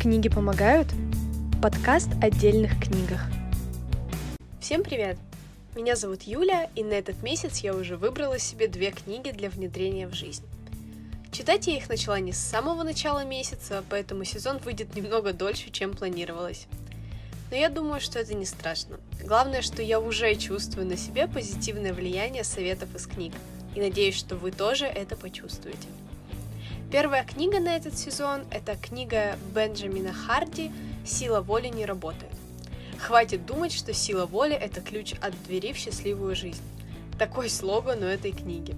Книги помогают? Подкаст отдельных книгах. Всем привет! Меня зовут Юля, и на этот месяц я уже выбрала себе две книги для внедрения в жизнь. Читать я их начала не с самого начала месяца, поэтому сезон выйдет немного дольше, чем планировалось. Но я думаю, что это не страшно. Главное, что я уже чувствую на себе позитивное влияние советов из книг, и надеюсь, что вы тоже это почувствуете. Первая книга на этот сезон – это книга Бенджамина Харди «Сила воли не работает». Хватит думать, что сила воли – это ключ от двери в счастливую жизнь. Такой слоган у этой книги.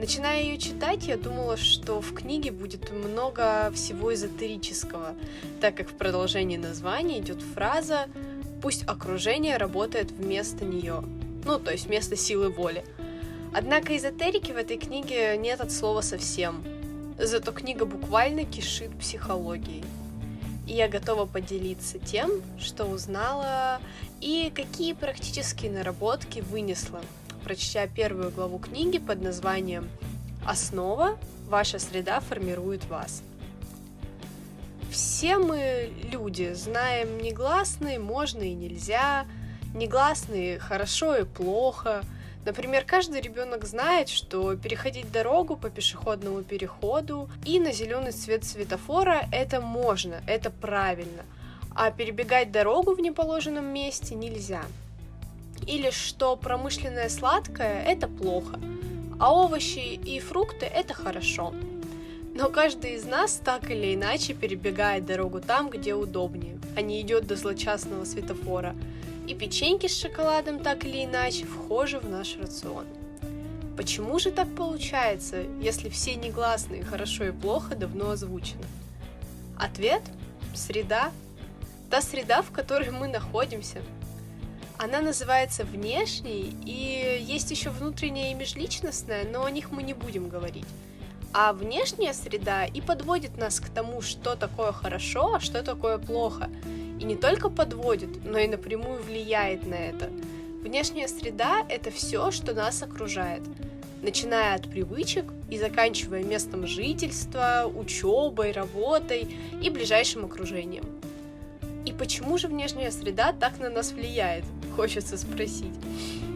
Начиная ее читать, я думала, что в книге будет много всего эзотерического, так как в продолжении названия идет фраза «пусть окружение работает вместо нее», ну, то есть вместо силы воли. Однако эзотерики в этой книге нет от слова совсем – Зато книга буквально кишит психологией. И я готова поделиться тем, что узнала и какие практические наработки вынесла, прочтя первую главу книги под названием «Основа. Ваша среда формирует вас». Все мы люди, знаем негласные можно и нельзя, негласные хорошо и плохо – Например, каждый ребенок знает, что переходить дорогу по пешеходному переходу и на зеленый цвет светофора это можно, это правильно, а перебегать дорогу в неположенном месте нельзя. Или что промышленное сладкое это плохо, а овощи и фрукты это хорошо. Но каждый из нас так или иначе перебегает дорогу там, где удобнее, а не идет до злочастного светофора – и печеньки с шоколадом так или иначе вхожи в наш рацион. Почему же так получается, если все негласные хорошо и плохо давно озвучены? Ответ – среда. Та среда, в которой мы находимся. Она называется внешней, и есть еще внутренняя и межличностная, но о них мы не будем говорить. А внешняя среда и подводит нас к тому, что такое хорошо, а что такое плохо – и не только подводит, но и напрямую влияет на это. Внешняя среда — это все, что нас окружает, начиная от привычек и заканчивая местом жительства, учебой, работой и ближайшим окружением. И почему же внешняя среда так на нас влияет, хочется спросить.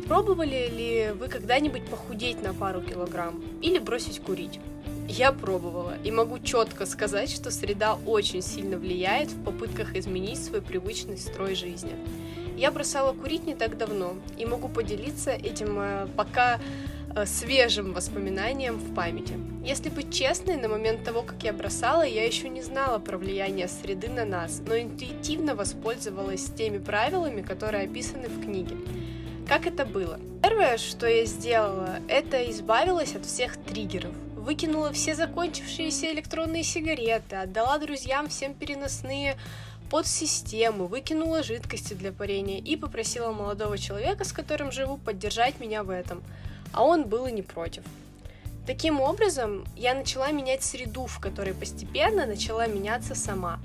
Пробовали ли вы когда-нибудь похудеть на пару килограмм или бросить курить? Я пробовала и могу четко сказать, что среда очень сильно влияет в попытках изменить свой привычный строй жизни. Я бросала курить не так давно и могу поделиться этим э, пока э, свежим воспоминанием в памяти. Если быть честной, на момент того, как я бросала, я еще не знала про влияние среды на нас, но интуитивно воспользовалась теми правилами, которые описаны в книге. Как это было? Первое, что я сделала, это избавилась от всех триггеров выкинула все закончившиеся электронные сигареты, отдала друзьям всем переносные подсистемы, выкинула жидкости для парения и попросила молодого человека, с которым живу, поддержать меня в этом. А он был и не против. Таким образом, я начала менять среду, в которой постепенно начала меняться сама.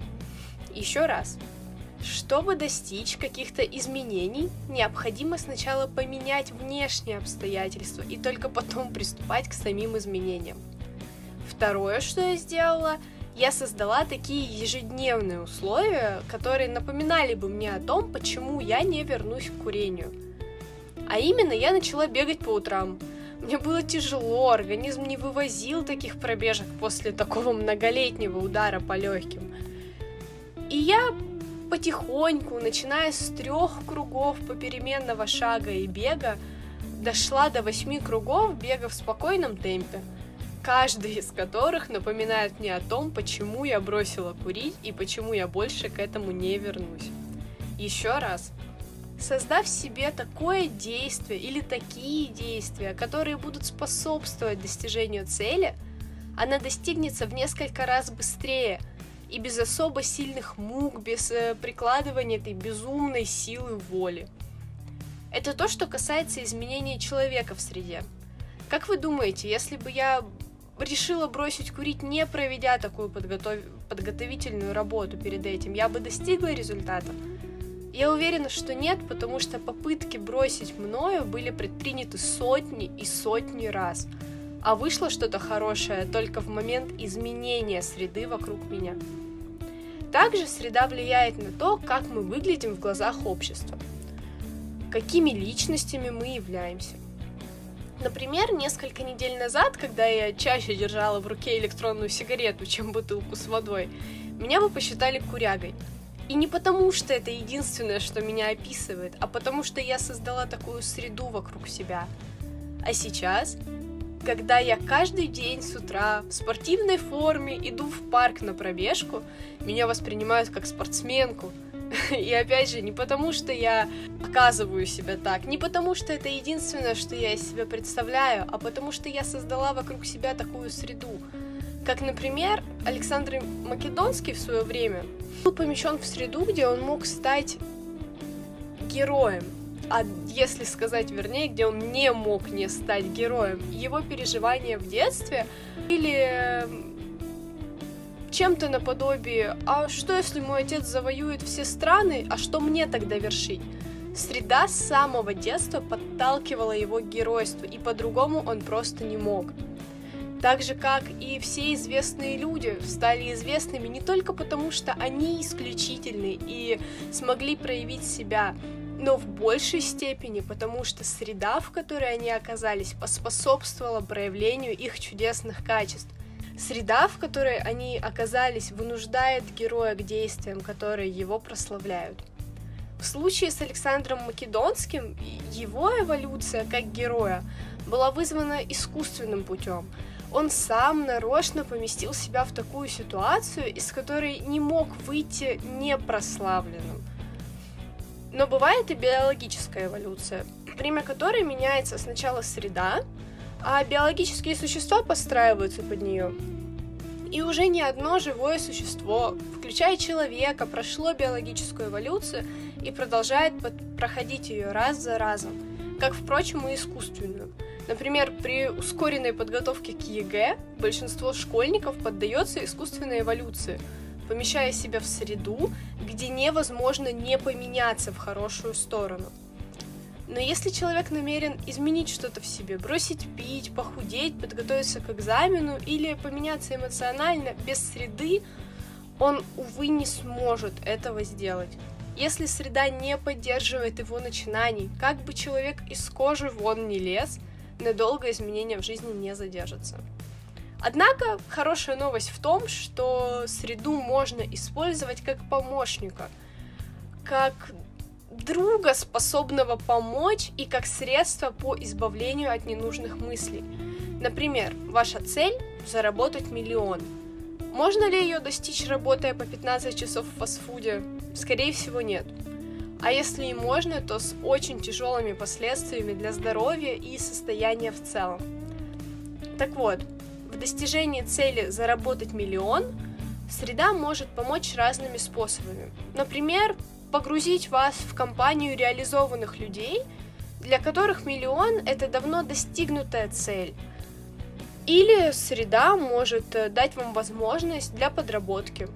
Еще раз, чтобы достичь каких-то изменений, необходимо сначала поменять внешние обстоятельства и только потом приступать к самим изменениям. Второе, что я сделала, я создала такие ежедневные условия, которые напоминали бы мне о том, почему я не вернусь к курению. А именно, я начала бегать по утрам. Мне было тяжело, организм не вывозил таких пробежек после такого многолетнего удара по легким. И я потихоньку, начиная с трех кругов попеременного шага и бега, дошла до восьми кругов бега в спокойном темпе, каждый из которых напоминает мне о том, почему я бросила курить и почему я больше к этому не вернусь. Еще раз, создав себе такое действие или такие действия, которые будут способствовать достижению цели, она достигнется в несколько раз быстрее – и без особо сильных мук, без э, прикладывания этой безумной силы воли. Это то, что касается изменения человека в среде. Как вы думаете, если бы я решила бросить курить, не проведя такую подготов... подготовительную работу перед этим, я бы достигла результата? Я уверена, что нет, потому что попытки бросить мною были предприняты сотни и сотни раз – а вышло что-то хорошее только в момент изменения среды вокруг меня. Также среда влияет на то, как мы выглядим в глазах общества, какими личностями мы являемся. Например, несколько недель назад, когда я чаще держала в руке электронную сигарету, чем бутылку с водой, меня бы посчитали курягой. И не потому, что это единственное, что меня описывает, а потому, что я создала такую среду вокруг себя. А сейчас, когда я каждый день с утра в спортивной форме иду в парк на пробежку, меня воспринимают как спортсменку – И опять же, не потому, что я показываю себя так, не потому, что это единственное, что я из себя представляю, а потому, что я создала вокруг себя такую среду. Как, например, Александр Македонский в свое время был помещен в среду, где он мог стать героем. А если сказать вернее, где он не мог не стать героем. Его переживания в детстве или чем-то наподобие «А что, если мой отец завоюет все страны, а что мне тогда вершить?» Среда с самого детства подталкивала его к геройству, и по-другому он просто не мог. Так же, как и все известные люди стали известными не только потому, что они исключительны и смогли проявить себя, но в большей степени потому, что среда, в которой они оказались, поспособствовала проявлению их чудесных качеств. Среда, в которой они оказались, вынуждает героя к действиям, которые его прославляют. В случае с Александром Македонским его эволюция как героя была вызвана искусственным путем. Он сам нарочно поместил себя в такую ситуацию, из которой не мог выйти непрославленным. Но бывает и биологическая эволюция, время которой меняется сначала среда, а биологические существа подстраиваются под нее. И уже ни одно живое существо, включая человека, прошло биологическую эволюцию и продолжает проходить ее раз за разом, как, впрочем, и искусственную. Например, при ускоренной подготовке к ЕГЭ большинство школьников поддается искусственной эволюции, помещая себя в среду, где невозможно не поменяться в хорошую сторону – но если человек намерен изменить что-то в себе, бросить пить, похудеть, подготовиться к экзамену или поменяться эмоционально без среды, он, увы, не сможет этого сделать. Если среда не поддерживает его начинаний, как бы человек из кожи вон не лез, надолго изменения в жизни не задержатся. Однако хорошая новость в том, что среду можно использовать как помощника, как друга, способного помочь и как средство по избавлению от ненужных мыслей. Например, ваша цель – заработать миллион. Можно ли ее достичь, работая по 15 часов в фастфуде? Скорее всего, нет. А если и можно, то с очень тяжелыми последствиями для здоровья и состояния в целом. Так вот, в достижении цели заработать миллион среда может помочь разными способами. Например, погрузить вас в компанию реализованных людей, для которых миллион – это давно достигнутая цель. Или среда может э, дать вам возможность для подработки.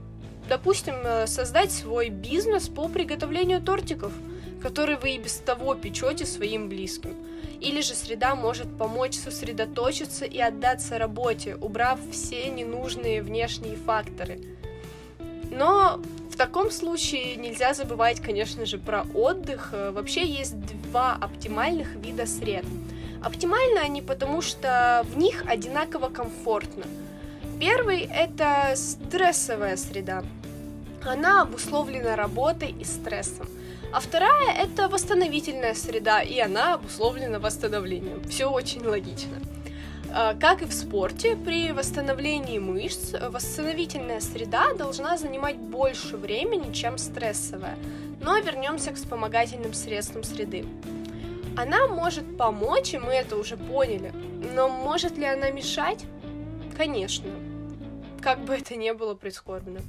Допустим, э, создать свой бизнес по приготовлению тортиков, который вы и без того печете своим близким. Или же среда может помочь сосредоточиться и отдаться работе, убрав все ненужные внешние факторы. Но таком случае нельзя забывать, конечно же, про отдых. Э, вообще есть два оптимальных вида сред. Оптимальны они потому, что в них одинаково комфортно. Первый – это стрессовая среда. Она обусловлена работой и стрессом. А вторая – это восстановительная среда, и она обусловлена восстановлением. Все очень логично. А, как и в спорте, при восстановлении мышц восстановительная среда должна занимать больше времени, чем стрессовая. Но вернемся к вспомогательным средствам среды. Она может помочь, и мы это уже поняли, но может ли она мешать? Конечно, как бы это ни было прискорбно.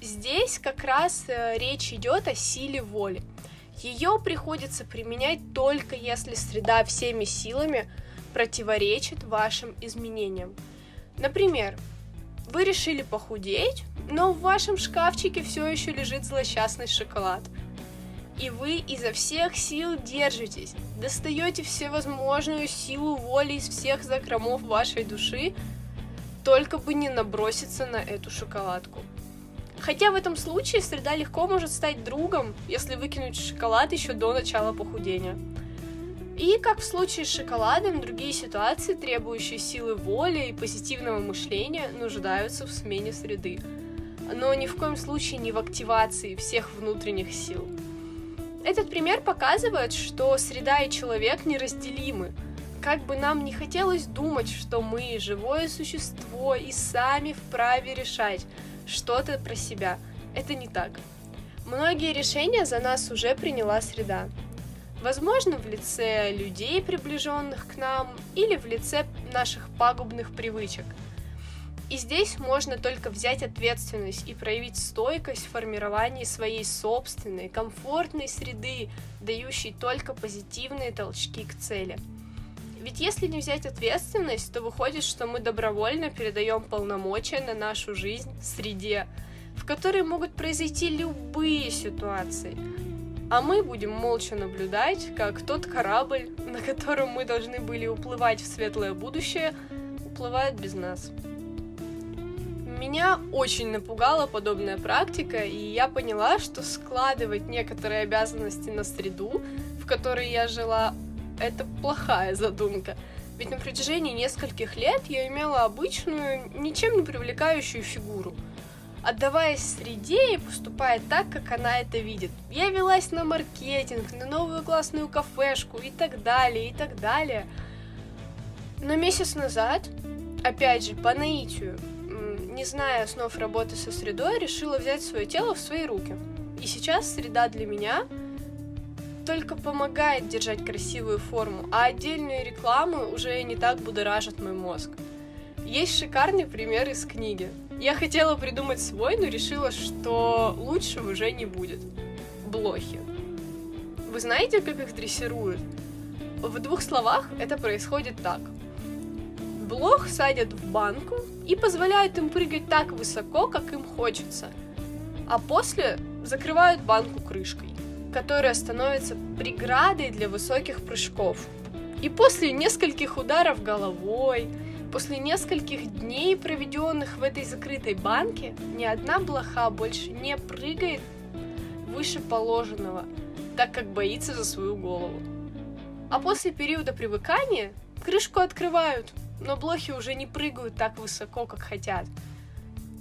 Здесь как раз э, речь идет о силе воли. Ее приходится применять только если среда всеми силами противоречит вашим изменениям. Например, вы решили похудеть, но в вашем шкафчике все еще лежит злосчастный шоколад. И вы изо всех сил держитесь, достаете всевозможную силу воли из всех закромов вашей души, только бы не наброситься на эту шоколадку. Хотя в этом случае среда легко может стать другом, если выкинуть шоколад еще до начала похудения. И как в случае с шоколадом, другие ситуации, требующие силы воли и позитивного мышления, нуждаются в смене среды. Но ни в коем случае не в активации всех внутренних сил. Этот пример показывает, что среда и человек неразделимы. Как бы нам не хотелось думать, что мы живое существо и сами вправе решать что-то про себя, это не так. Многие решения за нас уже приняла среда. Возможно, в лице людей, приближенных к нам, или в лице наших пагубных привычек. И здесь можно только взять ответственность и проявить стойкость в формировании своей собственной, комфортной среды, дающей только позитивные толчки к цели. Ведь если не взять ответственность, то выходит, что мы добровольно передаем полномочия на нашу жизнь среде, в которой могут произойти любые ситуации, а мы будем молча наблюдать, как тот корабль, на котором мы должны были уплывать в светлое будущее, уплывает без нас. Меня очень напугала подобная практика, и я поняла, что складывать некоторые обязанности на среду, в которой я жила, это плохая задумка. Ведь на протяжении нескольких лет я имела обычную, ничем не привлекающую фигуру – отдаваясь среде и поступая так, как она это видит. Я велась на маркетинг, на новую классную кафешку и так далее, и так далее. Но месяц назад, опять же, по наитию, не зная основ работы со средой, решила взять свое тело в свои руки. И сейчас среда для меня только помогает держать красивую форму, а отдельные рекламы уже не так будоражат мой мозг. Есть шикарный пример из книги. Я хотела придумать свой, но решила, что лучше уже не будет. Блохи. Вы знаете, как их дрессируют? В двух словах это происходит так. Блох садят в банку и позволяют им прыгать так высоко, как им хочется. А после закрывают банку крышкой, которая становится преградой для высоких прыжков. И после нескольких ударов головой, После нескольких дней, проведенных в этой закрытой банке, ни одна блоха больше не прыгает выше положенного, так как боится за свою голову. А после периода привыкания крышку открывают, но блохи уже не прыгают так высоко, как хотят.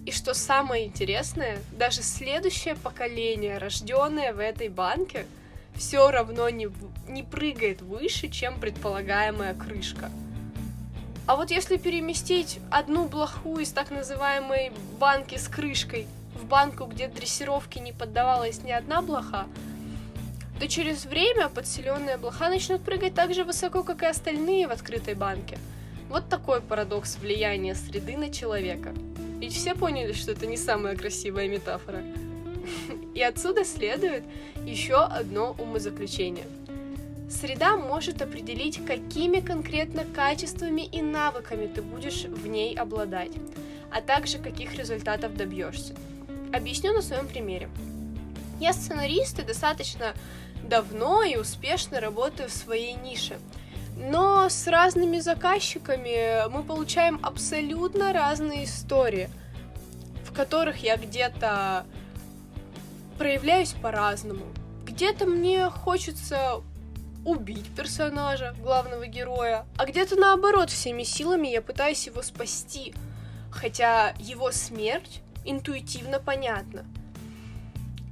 И что самое интересное, даже следующее поколение, рожденное в этой банке, все равно не, не прыгает выше, чем предполагаемая крышка – а вот если переместить одну блоху из так называемой банки с крышкой в банку, где дрессировке не поддавалась ни одна блоха, то через время подселенная блоха начнет прыгать так же высоко, как и остальные в открытой банке. Вот такой парадокс влияния среды на человека. Ведь все поняли, что это не самая красивая метафора. И отсюда следует еще одно умозаключение – Среда может определить, какими конкретно качествами и навыками ты будешь в ней обладать, а также каких результатов добьешься. Объясню на своем примере. Я сценарист и достаточно давно и успешно работаю в своей нише. Но с разными заказчиками мы получаем абсолютно разные истории, в которых я где-то проявляюсь по-разному. Где-то мне хочется убить персонажа, главного героя, а где-то наоборот, всеми силами я пытаюсь его спасти, хотя его смерть интуитивно понятна.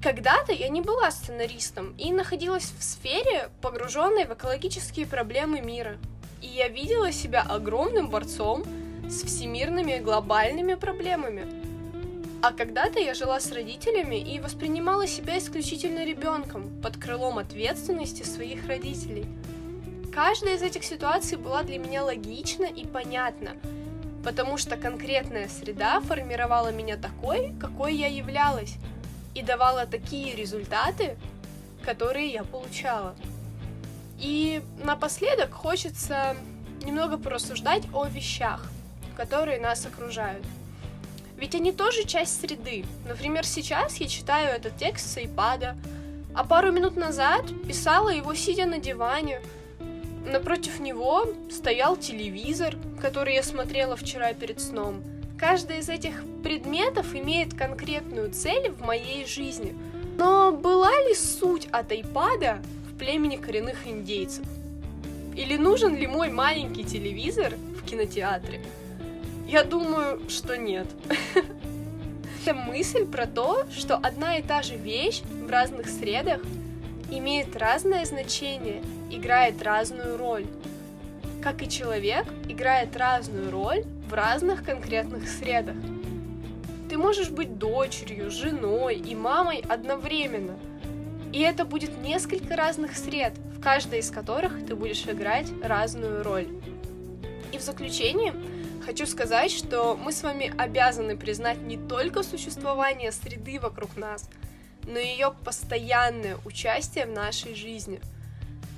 Когда-то я не была сценаристом и находилась в сфере, погруженной в экологические проблемы мира. И я видела себя огромным борцом с всемирными глобальными проблемами. А когда-то я жила с родителями и воспринимала себя исключительно ребенком, под крылом ответственности своих родителей. Каждая из этих ситуаций была для меня логична и понятна, потому что конкретная среда формировала меня такой, какой я являлась, и давала такие результаты, которые я получала. И напоследок хочется немного порассуждать о вещах, которые нас окружают – ведь они тоже часть среды. Например, сейчас я читаю этот текст с iPad, а пару минут назад писала его сидя на диване. Напротив него стоял телевизор, который я смотрела вчера перед сном. каждый из этих предметов имеет конкретную цель в моей жизни. Но была ли суть от айпада в племени коренных индейцев? Или нужен ли мой маленький телевизор в кинотеатре? Я думаю, что нет. Это мысль про то, что одна и та же вещь в разных средах имеет разное значение, играет разную роль. Как и человек играет разную роль в разных конкретных средах. Ты можешь быть дочерью, женой и мамой одновременно. И это будет несколько разных сред, в каждой из которых ты будешь играть разную роль. И в заключение хочу сказать, что мы с вами обязаны признать не только существование среды вокруг нас, но и ее постоянное участие в нашей жизни.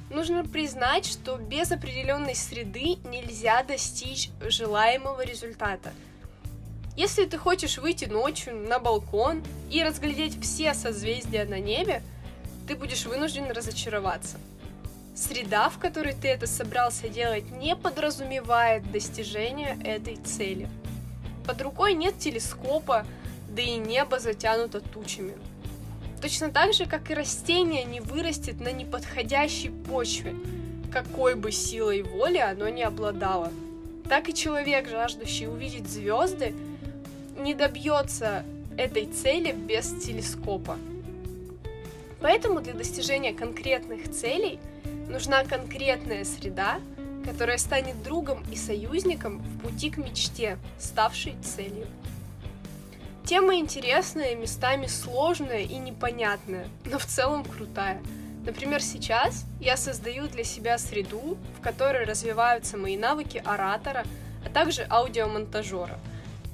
Нужно признать, что без определенной среды нельзя достичь желаемого результата. Если ты хочешь выйти ночью на балкон и разглядеть все созвездия на небе, ты будешь вынужден разочароваться. Среда, в которой ты это собрался делать, не подразумевает достижение этой цели. Под рукой нет телескопа, да и небо затянуто тучами. Точно так же, как и растение не вырастет на неподходящей почве, какой бы силой воли оно не обладало. Так и человек, жаждущий увидеть звезды, не добьется этой цели без телескопа. Поэтому для достижения конкретных целей нужна конкретная среда, которая станет другом и союзником в пути к мечте, ставшей целью. Тема интересная, местами сложная и непонятная, но в целом крутая. Например, сейчас я создаю для себя среду, в которой развиваются мои навыки оратора, а также аудиомонтажера.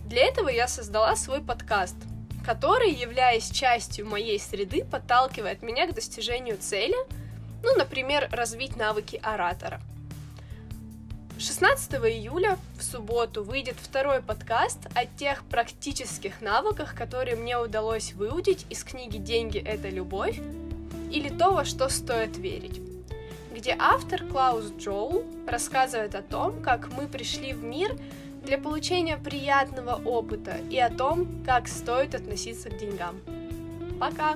Для этого я создала свой подкаст, который, являясь частью моей среды, подталкивает меня к достижению цели, ну, например, развить навыки оратора – 16 июля в субботу выйдет второй подкаст о тех практических навыках, которые мне удалось выудить из книги «Деньги – это любовь» или «То, во что стоит верить», где автор Клаус Джоул рассказывает о том, как мы пришли в мир для получения приятного опыта и о том, как стоит относиться к деньгам. Пока!